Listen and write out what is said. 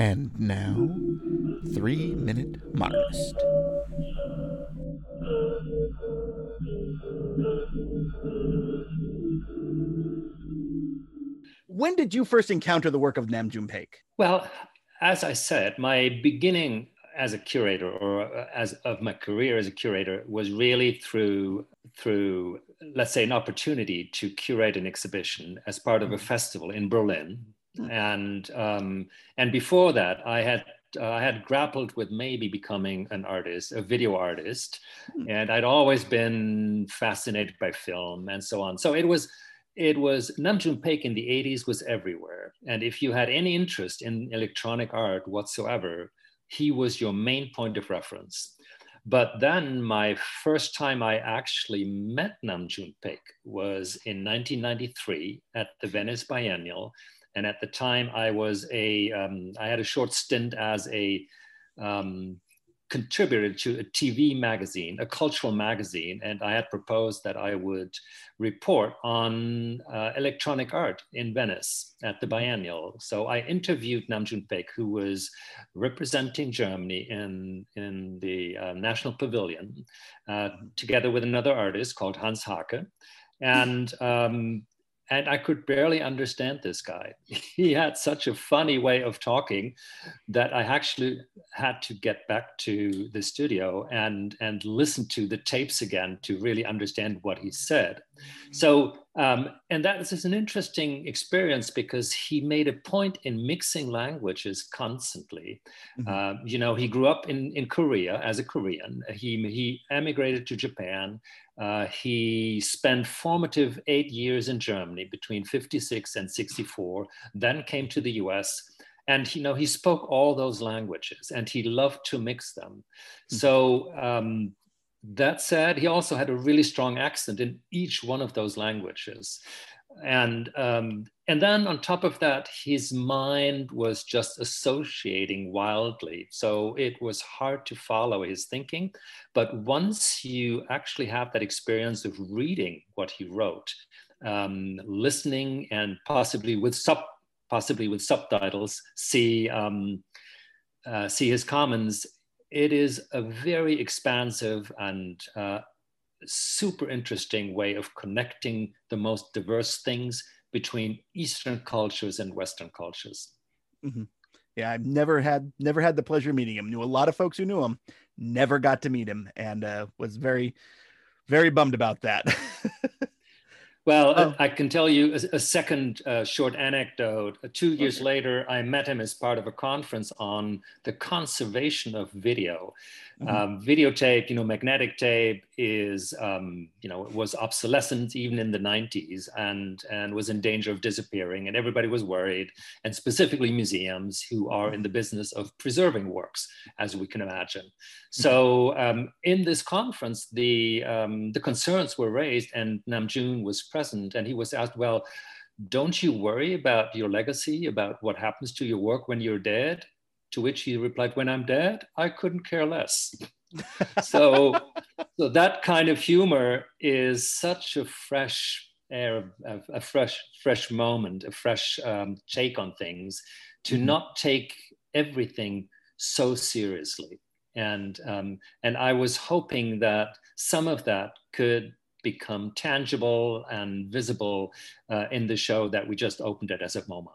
And now, three minute Marxist. When did you first encounter the work of Nam June Paik? Well, as I said, my beginning as a curator or uh, as of my career as a curator was really through through let's say an opportunity to curate an exhibition as part of a festival in Berlin and um, and before that I had uh, I had grappled with maybe becoming an artist, a video artist, and I'd always been fascinated by film and so on. So it was it was Nam June Paik in the 80s was everywhere. And if you had any interest in electronic art whatsoever, he was your main point of reference. But then my first time I actually met Nam June Paik was in 1993 at the Venice Biennial. And at the time I was a, um, I had a short stint as a um, contributed to a TV magazine, a cultural magazine, and I had proposed that I would report on uh, electronic art in Venice at the biennial. So I interviewed Nam June Paik, who was representing Germany in, in the uh, National Pavilion, uh, together with another artist called Hans Haacke. And um, and I could barely understand this guy. He had such a funny way of talking that I actually had to get back to the studio and, and listen to the tapes again to really understand what he said. So, um, and that is an interesting experience because he made a point in mixing languages constantly. Mm-hmm. Uh, you know, he grew up in, in Korea as a Korean. He, he emigrated to Japan. Uh, he spent formative eight years in Germany between 56 and 64, then came to the US. And you know, he spoke all those languages and he loved to mix them. Mm-hmm. So um, that said, he also had a really strong accent in each one of those languages. And um, and then on top of that his mind was just associating wildly. So it was hard to follow his thinking. But once you actually have that experience of reading what he wrote um, listening and possibly with sub possibly with subtitles see um, uh, see his comments it is a very expansive and uh, super interesting way of connecting the most diverse things between Eastern cultures and Western cultures. Mm-hmm. Yeah, I've never had never had the pleasure of meeting him. Knew a lot of folks who knew him, never got to meet him, and uh, was very, very bummed about that. Well, oh. I can tell you a, a second uh, short anecdote. Uh, two years okay. later, I met him as part of a conference on the conservation of video. Mm-hmm. Um, videotape, you know, magnetic tape is, um, you know, was obsolescent even in the 90s and, and was in danger of disappearing. And everybody was worried, and specifically museums who are in the business of preserving works, as we can imagine. Mm-hmm. So um, in this conference, the, um, the concerns were raised, and Nam June was present, and he was asked, well, don't you worry about your legacy, about what happens to your work when you're dead? To which he replied, When I'm dead, I couldn't care less. So, so that kind of humor is such a fresh air, a, a fresh, fresh moment, a fresh um, take on things, to mm-hmm. not take everything so seriously. And um, and I was hoping that some of that could become tangible and visible uh, in the show that we just opened at SF MoMA.